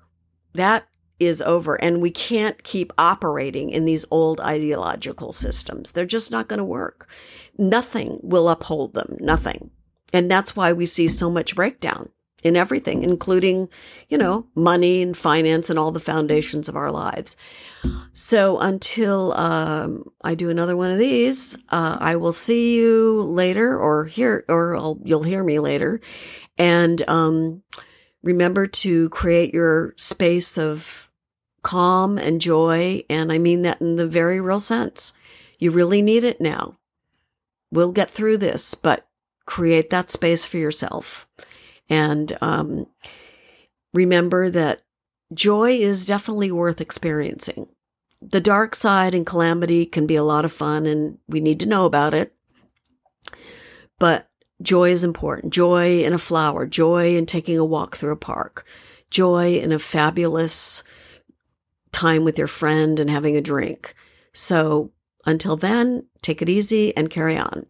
That is over. And we can't keep operating in these old ideological systems. They're just not going to work. Nothing will uphold them. Nothing. And that's why we see so much breakdown in everything, including, you know, money and finance and all the foundations of our lives. So until um, I do another one of these, uh, I will see you later, or hear, or I'll, you'll hear me later. And um, remember to create your space of calm and joy, and I mean that in the very real sense. You really need it now. We'll get through this, but create that space for yourself. And um, remember that joy is definitely worth experiencing. The dark side and calamity can be a lot of fun, and we need to know about it. But joy is important. Joy in a flower, joy in taking a walk through a park, joy in a fabulous time with your friend and having a drink. So until then, take it easy and carry on.